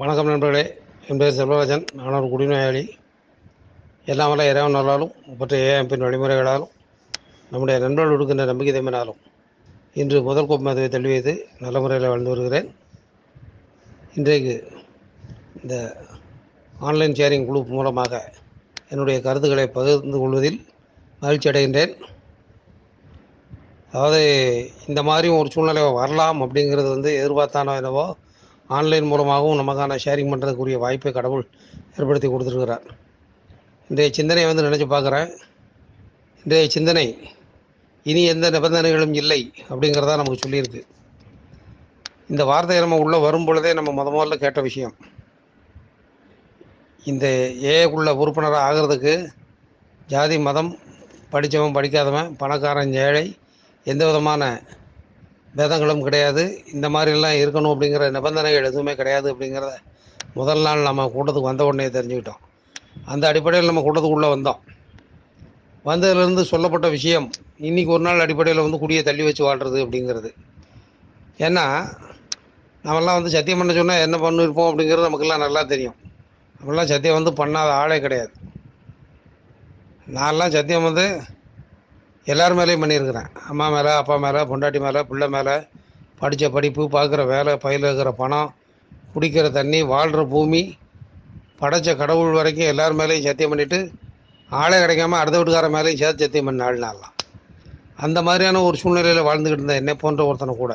வணக்கம் நண்பர்களே. என் பேர் செல்வராஜன். நான் ஒரு குடிநோயாளி. எல்லாம் வல்ல இறைவன் நல்லாலும் மற்ற ஏஎம்பின் வழிமுறைகளாலும் நம்முடைய நண்பர்கள் கொடுக்கின்ற நம்பிக்கை தம்பினாலும் இன்று முதல் கோப்பு மதுவை தள்ளி வைத்து நல்ல முறையில் வாழ்ந்து வருகிறேன். இன்றைக்கு இந்த ஆன்லைன் ஷேரிங் குழு மூலமாக என்னுடைய கருத்துக்களை பகிர்ந்து கொள்வதில் மகிழ்ச்சி அடைகின்றேன். அதாவது இந்த மாதிரி ஒரு சூழ்நிலை வரலாம் அப்படிங்கிறது வந்து எதிர்பார்த்தானோ என்னவோ ஆன்லைன் மூலமாகவும் நமக்கான ஷேரிங் பண்ணுறதுக்குரிய வாய்ப்பை கடவுள் ஏற்படுத்தி கொடுத்துருக்கிறார். இன்றைய சிந்தனையை வந்து நினச்சி பார்க்குறேன். இன்றைய சிந்தனை இனி எந்த நிபந்தனைகளும் இல்லை அப்படிங்கிறதா நமக்கு சொல்லியிருக்கு. இந்த வார்த்தையை நம்ம உள்ளே வரும் பொழுதே நம்ம முத முதல்ல கேட்ட விஷயம். இந்த ஏக்குள்ள உறுப்பினராக ஆகிறதுக்கு ஜாதி மதம் படித்தவன் படிக்காதவன் பணக்காரன் ஏழை எந்த விதமான பேதங்களும் கிடையாது. இந்த மாதிரிலாம் இருக்கணும் அப்படிங்கிற நிபந்தனைகள் எதுவுமே கிடையாது அப்படிங்கிறத முதல் நாள் நம்ம கூட்டத்துக்கு வந்த உடனே தெரிஞ்சுக்கிட்டோம். அந்த அடிப்படையில் நம்ம கூட்டத்துக்குள்ளே வந்தோம். வந்ததுலேருந்து சொல்லப்பட்ட விஷயம் இன்றைக்கி ஒரு நாள் அடிப்படையில் வந்து குடியை தள்ளி வச்சு வாழ்கிறது அப்படிங்கிறது. ஏன்னா நம்மெல்லாம் வந்து சத்தியம் பண்ண சொன்னால் என்ன பண்ணிருப்போம் அப்படிங்கிறது நமக்கெல்லாம் நல்லா தெரியும். நம்மளாம் சத்தியம் வந்து பண்ணாத ஆளே கிடையாது. நான்லாம் சத்தியம் வந்து எல்லார் மேலேயும் பண்ணியிருக்கிறேன். அம்மா மேலே அப்பா மேலே பொண்டாட்டி மேலே பிள்ளை மேலே. படித்த படிப்பு பார்க்குற வேலை பையில் இருக்கிற பணம் குடிக்கிற தண்ணி வாழ்கிற பூமி படைச்ச கடவுள் வரைக்கும் எல்லார் மேலேயும் சத்தியம் பண்ணிவிட்டு ஆளே கிடைக்காம அடுத்த வீட்டுக்கார மேலேயும் சேர்த்து சத்தியம் பண்ண ஆள் நான்லாம் அந்த மாதிரியான ஒரு சூழ்நிலையில் வாழ்ந்துக்கிட்டு இருந்தேன். என்னை போன்ற ஒருத்தனை கூட.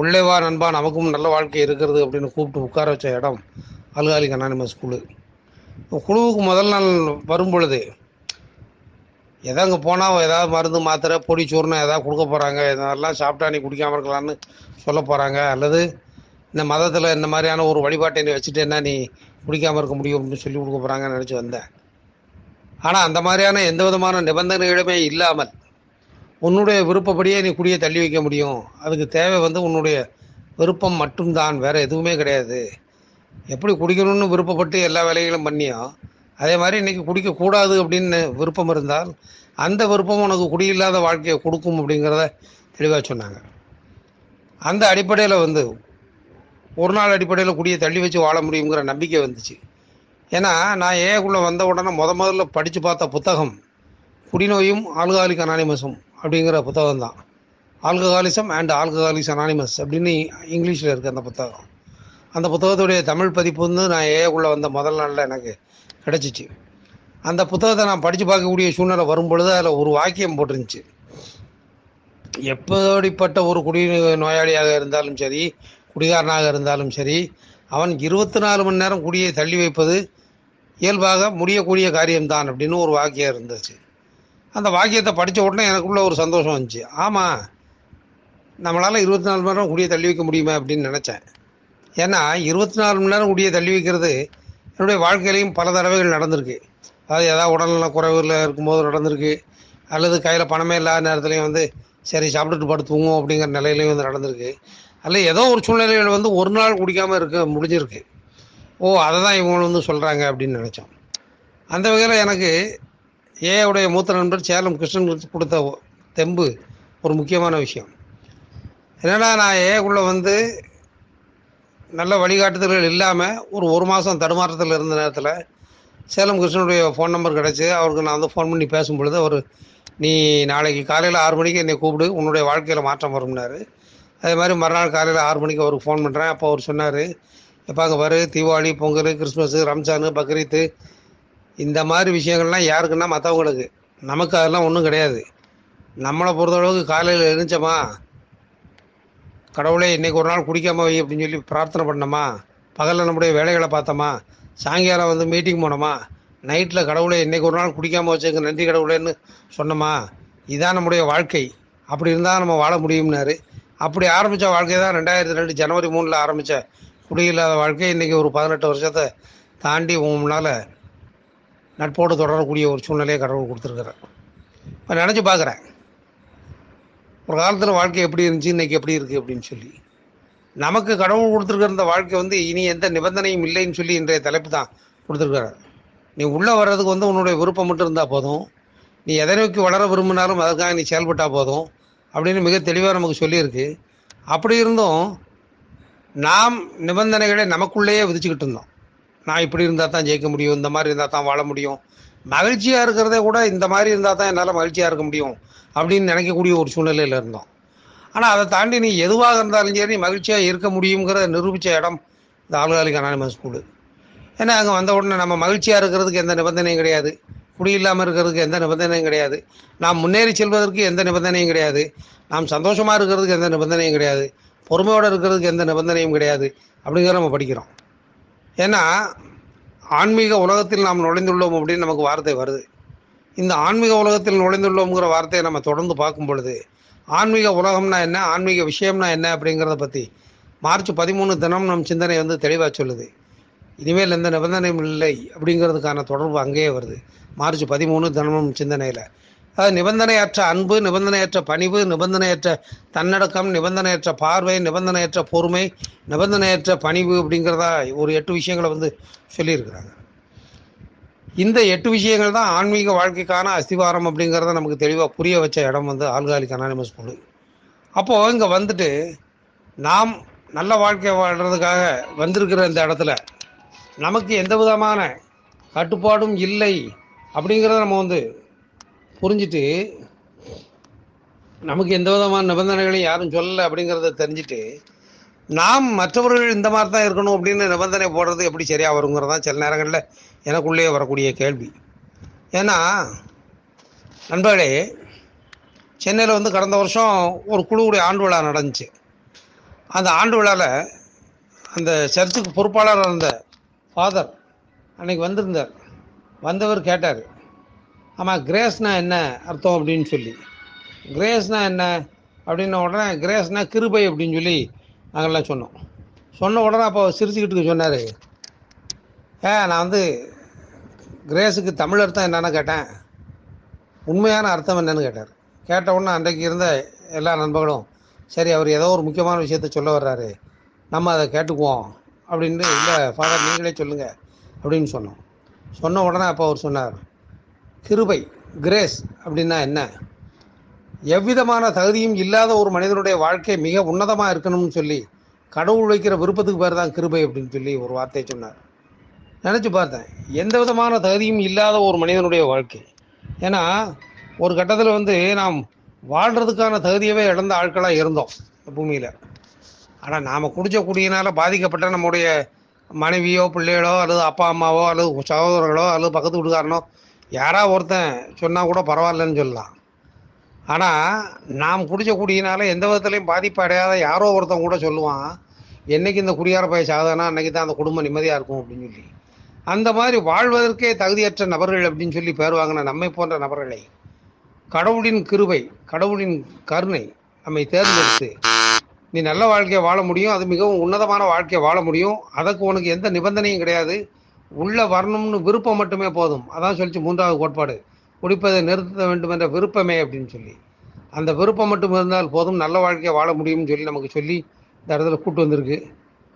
உள்ளே வா நண்பா நமக்கும் நல்ல வாழ்க்கை இருக்கிறது அப்படின்னு கூப்பிட்டு உட்கார வச்ச இடம் அல்காலிக் அனானிமஸ் குழு. குழுவுக்கு முதல் நாள் வரும் பொழுது எதோ அங்கே போனால் ஏதாவது மருந்து மாத்திரை பொடி சூர்ணம் ஏதாவது கொடுக்க போகிறாங்க இதெல்லாம் சாப்பிட்டா நீ குடிக்காமல் இருக்கலாம்னு சொல்ல போகிறாங்க அல்லது இந்த மதத்தில் இந்த மாதிரியான ஒரு வழிபாட்டை நீ வச்சுட்டேன்னா நீ குடிக்காமல் இருக்க முடியும் அப்படின்னு சொல்லி கொடுக்க போகிறாங்கன்னு நினச்சி வந்தேன். ஆனால் அந்த மாதிரியான எந்த விதமான நிபந்தனைகளுமே இல்லாமல் உன்னுடைய விருப்பப்படியே நீ குடியை தள்ளி வைக்க முடியும். அதுக்கு தேவை வந்து உன்னுடைய விருப்பம் மட்டும்தான். வேறு எதுவுமே கிடையாது. எப்படி குடிக்கணும்னு விருப்பப்பட்டு எல்லா வேலைகளும் பண்ணியோ அதே மாதிரி இன்றைக்கி குடிக்கக்கூடாது அப்படின்னு விருப்பம் இருந்தால் அந்த விருப்பம் உனக்கு குடியில்லாத வாழ்க்கையை கொடுக்கும் அப்படிங்கிறத தெளிவாக சொன்னாங்க. அந்த அடிப்படையில் வந்து ஒரு நாள் அடிப்படையில் குடியை தள்ளி வச்சு வாழ முடியுங்கிற நம்பிக்கை வந்துச்சு. ஏன்னா நான் ஏக்குள்ளே வந்த உடனே முத முதல்ல படித்து பார்த்த புத்தகம் குடிநோயும் ஆல்கஹாலிக் அனானிமஸும் அப்படிங்கிற புத்தகம் தான். ஆல்கஹாலிசம் அண்ட் ஆல்கஹாலிக்ஸ் அனானிமஸ் அப்படின்னு இங்கிலீஷில் இருக்குது அந்த புத்தகம். அந்த புத்தகத்துடைய தமிழ் பதிப்பு வந்து நான் ஏக்குள்ளே வந்த முதல் நாளில் எனக்கு கிடச்சிச்சு. அந்த புத்தகத்தை நான் படித்து பார்க்கக்கூடிய சூழ்நிலை வரும் பொழுது அதில் ஒரு வாக்கியம் போட்டிருந்துச்சு. எப்படிப்பட்ட ஒரு குடி நோயாளியாக இருந்தாலும் சரி குடிகாரனாக இருந்தாலும் சரி அவன் இருபத்தி நாலு மணி நேரம் குடியை தள்ளி வைப்பது இயல்பாக முடியக்கூடிய காரியம்தான் அப்படின்னு ஒரு வாக்கியம் இருந்துச்சு. அந்த வாக்கியத்தை படித்த உடனே எனக்குள்ள ஒரு சந்தோஷம் வந்துச்சு. ஆமாம் நம்மளால் இருபத்தி நாலு மணி நேரம் குடியை தள்ளி வைக்க முடியுமா அப்படின்னு நினச்சேன். ஏன்னா இருபத்தி நாலு மணி நேரம் குடியை தள்ளி வைக்கிறது என்னுடைய வாழ்க்கையிலையும் பல தடவைகள் நடந்திருக்கு. அதாவது ஏதாவது உடல்நல குறைவில் இருக்கும்போது நடந்திருக்கு. அல்லது கையில் பணமே இல்லாத நேரத்துலையும் வந்து சரி சாப்பிட்டுட்டு படுத்துவோம் அப்படிங்கிற நிலையிலையும் வந்து நடந்திருக்கு. அல்ல ஏதோ ஒரு சூழ்நிலைகள் வந்து ஒரு நாள் குடிக்காமல் இருக்க முடிஞ்சிருக்கு. ஓ அதை தான் இவங்க வந்து சொல்கிறாங்க அப்படின்னு நினச்சோம். அந்த வகையில் எனக்கு ஏவுடைய மூத்த நண்பர் சேலம் கிருஷ்ணன் கொடுத்த தெம்பு ஒரு முக்கியமான விஷயம். என்னடா நான் ஏக்குள்ளே வந்து நல்ல வழிகாட்டுதல்கள் இல்லாமல் ஒரு ஒரு மாதம் தடுமாற்றத்தில் இருந்த நேரத்தில் சேலம் கிருஷ்ணனுடைய ஃபோன் நம்பர் கிடச்சி அவருக்கு நான் வந்து ஃபோன் பண்ணி பேசும் பொழுது அவர் நீ நாளைக்கு காலையில் ஆறு மணிக்கு என்னை கூப்பிடு உன்னுடைய வாழ்க்கையில் மாற்றம் வரும்னாரு. அதே மாதிரி மறுநாள் காலையில் ஆறு மணிக்கு அவருக்கு ஃபோன் பண்ணுறேன் அப்போ அவர் சொன்னார் எப்போ அங்கே பாரு தீபாவளி பொங்கல் கிறிஸ்மஸ்ஸு ரம்ஜானு பக்ரீத்து இந்த மாதிரி விஷயங்கள்லாம் யாருக்குன்னா மற்றவங்களுக்கு நமக்கு அதெல்லாம் ஒன்றும் கிடையாது. நம்மளை பொறுத்தளவுக்கு காலையில் எழுந்தோமா கடவுளே இன்றைக்கி ஒரு நாள் குடிக்காமல் வை அப்படின்னு சொல்லி பிரார்த்தனை பண்ணோமா? பகலில் நம்முடைய வேலைகளை பார்த்தோமா? சாயங்காலம் வந்து மீட்டிங் போனோமா? நைட்டில் கடவுளை இன்றைக்கி ஒரு நாள் குடிக்காமல் வச்சுக்க நன்றி கடவுளேன்னு சொன்னோமா? இதுதான் நம்முடைய வாழ்க்கை. அப்படி இருந்தால் நம்ம வாழ முடியும்னாரு. அப்படி ஆரம்பித்த வாழ்க்கை தான் ரெண்டாயிரத்தி ரெண்டு ஜனவரி மூணில் ஆரம்பித்த குடியில்லாத வாழ்க்கை. இன்றைக்கி ஒரு பதினெட்டு வருஷத்தை தாண்டி முன்னால் நட்போடு தொடரக்கூடிய ஒரு சூழ்நிலையை கடவுள் கொடுத்துருக்குறேன் இப்போ நினச்சி பார்க்குறேன். ஒரு காலத்தில் வாழ்க்கை எப்படி இருந்துச்சு இன்னைக்கு எப்படி இருக்குது அப்படின்னு சொல்லி. நமக்கு கடவுள் கொடுத்துருக்கிற இந்த வாழ்க்கை வந்து இனி எந்த நிபந்தனையும் இல்லைன்னு சொல்லி இன்றைய தலைப்பு தான் கொடுத்துருக்காரு நீ உள்ளே வர்றதுக்கு வந்து உன்னுடைய விருப்பம் மட்டும் இருந்தால் போதும். நீ எதை நோக்கி வளர விரும்பினாலும் அதுக்காக நீ செயல்பட்டால் போதும் அப்படின்னு மிக தெளிவாக நமக்கு சொல்லியிருக்கு. அப்படி இருந்தும் நாம் நிபந்தனைகளை நமக்குள்ளேயே விதிச்சுக்கிட்டு இருந்தோம். நான் இப்படி இருந்தால் தான் ஜெயிக்க முடியும் இந்த மாதிரி இருந்தால் தான் வாழ முடியும். மகிழ்ச்சியாக இருக்கிறதே கூட இந்த மாதிரி இருந்தால் தான் என்னால் மகிழ்ச்சியாக இருக்க முடியும். அப்படின்னு நினைக்கக்கூடிய ஒரு சூழ்நிலையில் இருந்தோம். ஆனால் அதை தாண்டி நீ எதுவாக இருந்தாலும் சரி நீ மகிழ்ச்சியாக இருக்க முடியுங்கிறத நிரூபித்த இடம் இந்த ஆளுகாலிக் அனானிமஸ் ஸ்கூலு. ஏன்னா அங்கே வந்த உடனே நம்ம மகிழ்ச்சியாக இருக்கிறதுக்கு எந்த நிபந்தனையும் கிடையாது. குடி இல்லாமல் இருக்கிறதுக்கு எந்த நிபந்தனையும் கிடையாது. நாம் முன்னேறி செல்வதற்கு எந்த நிபந்தனையும் கிடையாது. நாம் சந்தோஷமாக இருக்கிறதுக்கு எந்த நிபந்தனையும் கிடையாது. பொறுமையோடு இருக்கிறதுக்கு எந்த நிபந்தனையும் கிடையாது. அப்படிங்கிற நம்ம படிக்கிறோம். ஏன்னா ஆன்மீக உலகத்தில் நாம் நுழைந்துள்ளோம் அப்படின்னு நமக்கு வார்த்தை வருது. இந்த ஆன்மீக உலகத்தில் நுழைந்துள்ளோம்ங்கிற வார்த்தையை நம்ம தொடர்ந்து பார்க்கும் பொழுது ஆன்மீக உலகம்னா என்ன ஆன்மீக விஷயம்னா என்ன அப்படிங்கிறத பற்றி மார்ச் பதிமூணு தினம் நம் சிந்தனை வந்து தெளிவாக சொல்லுது. இனிமேல் எந்த நிபந்தனையும் இல்லை அப்படிங்கிறதுக்கான தொடர்பு அங்கேயே வருது. மார்ச் பதிமூணு தினமும் சிந்தனையில். அதாவது நிபந்தனையற்ற அன்பு நிபந்தனையற்ற பணிவு நிபந்தனையற்ற தன்னடக்கம் நிபந்தனையற்ற பார்வை நிபந்தனையற்ற பொறுமை நிபந்தனையற்ற பணிவு அப்படிங்கிறதா ஒரு எட்டு விஷயங்களை வந்து சொல்லியிருக்கிறாங்க. இந்த எட்டு விஷயங்கள் தான் ஆன்மீக வாழ்க்கைக்கான அஸ்திவாரம் அப்படிங்கிறத நமக்கு தெளிவாக புரிய வச்ச இடம் வந்து ஆல்காலிக் அனானிமஸ் குழு அப்போது இங்கே வந்துட்டு நாம் நல்ல வாழ்க்கை வாழ்கிறதுக்காக வந்திருக்கிற இந்த இடத்துல நமக்கு எந்த விதமான கட்டுப்பாடும் இல்லை அப்படிங்கிறத நம்ம வந்து புரிஞ்சுட்டு நமக்கு எந்த விதமான நிபந்தனைகளையும் யாரும் சொல்லலை அப்படிங்கிறத தெரிஞ்சுட்டு நாம் மற்றவர்கள் இந்த மாதிரி தான் இருக்கணும் அப்படின்னு நிபந்தனை போடுறது எப்படி சரியாக வருங்கிறது தான் சில நேரங்களில் எனக்குள்ளேயே வரக்கூடிய கேள்வி. ஏன்னா நண்பர்களே சென்னையில் வந்து கடந்த வருஷம் ஒரு குழுவுடைய ஆண்டு விழா நடந்துச்சு. அந்த ஆண்டு விழாவில் அந்த சர்ச்சுக்கு பொறுப்பாளர் இருந்த ஃபாதர் அன்னைக்கு வந்திருந்தார். வந்தவர் கேட்டார் ஆமாம் கிரேஸ்னா என்ன அர்த்தம்? அப்படின்னு சொல்லி. கிரேஸ்னா என்ன? அப்படின்ன உடனே கிரேஸ்னா கிருபை அப்படின்னு சொல்லி நாங்கள்லாம் சொன்னோம். சொன்ன உடனே அப்போ சிரிச்சுக்கிட்டு சொன்னார். ஏ நான் வந்து கிரேஸுக்கு தமிழ் அர்த்தம் என்னென்னு கேட்டேன். உண்மையான அர்த்தம் என்னன்னு கேட்டார். கேட்ட உடனே அன்றைக்கு இருந்த எல்லா நண்பர்களும் சரி அவர் ஏதோ ஒரு முக்கியமான விஷயத்த சொல்ல வர்றாரு. நம்ம அதை கேட்டுக்குவோம் அப்படின்னு இல்லை ஃபாதர் நீங்களே சொல்லுங்கள் அப்படின்னு சொன்னோம். சொன்ன உடனே அப்போ அவர் சொன்னார் கிருபை கிரேஸ் அப்படின்னா என்ன? எவ்விதமான தகுதியும் இல்லாத ஒரு மனிதனுடைய வாழ்க்கை மிக உன்னதமாக இருக்கணும்னு சொல்லி கடவுள் வைக்கிற விருப்பத்துக்கு பேர் தான் கிருபை அப்படின்னு சொல்லி ஒரு வார்த்தையை சொன்னார். நினச்சி பார்த்தேன். எந்த விதமான தகுதியும் இல்லாத ஒரு மனிதனுடைய வாழ்க்கை. ஏன்னா ஒரு கட்டத்தில் வந்து நாம் வாழ்கிறதுக்கான தகுதியவே இழந்த ஆட்களாக இருந்தோம் பூமியில். ஆனால் நாம் குடித்த குடியினால் பாதிக்கப்பட்ட நம்முடைய மனைவியோ பிள்ளைகளோ அல்லது அப்பா அம்மாவோ அல்லது சகோதரர்களோ அல்லது பக்கத்து வீட்டுக்காரனோ யாராக ஒருத்தன் சொன்னால் கூட பரவாயில்லன்னு சொல்லலாம். ஆனால் நாம் குடித்த குடியினால எந்த விதத்துலையும் பாதிப்பு அடையாத யாரோ ஒருத்தன் கூட சொல்லுவான் என்னைக்கு இந்த குடியார பய சாதனா அன்னைக்கு தான் அந்த குடும்பம் நிம்மதியாக இருக்கும் அப்படின்னு சொல்லி. அந்த மாதிரி வாழ்வதற்கே தகுதியற்ற நபர்கள் அப்படின்னு சொல்லி பேர் வாங்கின நம்மை போன்ற நபர்களை கடவுளின் கிருபை கடவுளின் கருணை நம்மை தேர்ந்தெடுத்து நீ நல்ல வாழ்க்கையை வாழ முடியும் அது மிகவும் உன்னதமான வாழ்க்கையை வாழ முடியும் அதற்கு உனக்கு எந்த நிபந்தனையும் கிடையாது உள்ள வரணும்னு விருப்பம் மட்டுமே போதும் அதான் சொல்லிச்சு மூன்றாவது கோட்பாடு. குடிப்பதை நிறுத்த வேண்டும் என்ற விருப்பமே அப்படின்னு சொல்லி. அந்த விருப்பம் மட்டும் இருந்தால் போதும் நல்ல வாழ்க்கையை வாழ முடியும்னு சொல்லி நமக்கு சொல்லி இந்த இடத்துல கூட்டு வந்திருக்கு.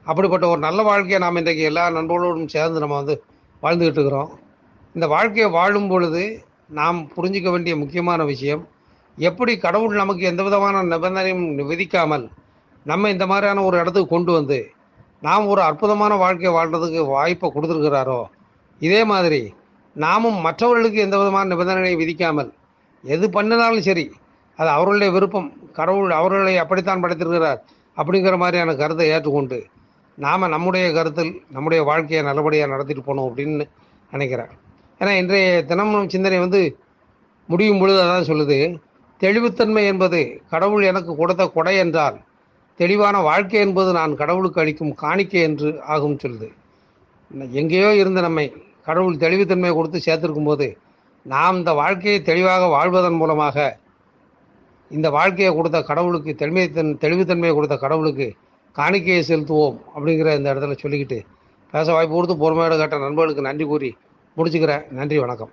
அப்படிப்பட்ட ஒரு நல்ல வாழ்க்கையை நாம் இன்றைக்கு எல்லா நண்பர்களோடும் சேர்ந்து நம்ம வந்து வாழ்ந்துக்கிட்டு இருக்கிறோம். இந்த வாழ்க்கையை வாழும் பொழுது நாம் புரிஞ்சிக்க வேண்டிய முக்கியமான விஷயம் எப்படி கடவுள் நமக்கு எந்த விதமான நிபந்தனையும் விதிக்காமல் நம்ம இந்த மாதிரியான ஒரு இடத்துக்கு கொண்டு வந்து நாம் ஒரு அற்புதமான வாழ்க்கையை வாழ்றதுக்கு வாய்ப்பை கொடுத்துருக்கிறாரோ? இதே மாதிரி நாமும் மற்றவர்களுக்கு எந்த விதமான நிபந்தனையை விதிக்காமல் எது பண்ணினாலும் சரி அது அவர்களுடைய விருப்பம். கடவுள் அவர்களை அப்படித்தான் படைத்திருக்கிறார் அப்படிங்கிற மாதிரியான கருத்தை ஏற்றுக்கொண்டு நாம் நம்முடைய கருத்தில் நம்முடைய வாழ்க்கையை நல்லபடியாக நடத்திட்டு போகணும் அப்படின்னு நினைக்கிறேன். ஏன்னா இன்றைய தினமும் சிந்தனை வந்து முடியும் பொழுது அதான் சொல்லுது தெளிவுத்தன்மை என்பது கடவுள் எனக்கு கொடுத்த கொடை என்றால் தெளிவான வாழ்க்கை என்பது நான் கடவுளுக்கு அளிக்கும் காணிக்கை என்று ஆகும் சொல்லுது. எங்கேயோ இருந்த நம்மை கடவுள் தெளிவுத்தன்மையை கொடுத்து சேர்த்திருக்கும் போது நாம் இந்த வாழ்க்கையை தெளிவாக வாழ்வதன் மூலமாக இந்த வாழ்க்கையை கொடுத்த கடவுளுக்கு தெளிமைத்தன் தெளிவுத்தன்மையை கொடுத்த கடவுளுக்கு காணிக்கையை செலுத்துவோம் அப்படிங்கிற இந்த இடத்துல சொல்லிக்கிட்டு பேச வாய்ப்பு கொடுத்து பொறுமையோடு கேட்ட நண்பர்களுக்கு நன்றி கூறி முடிச்சுக்கிறேன். நன்றி வணக்கம்.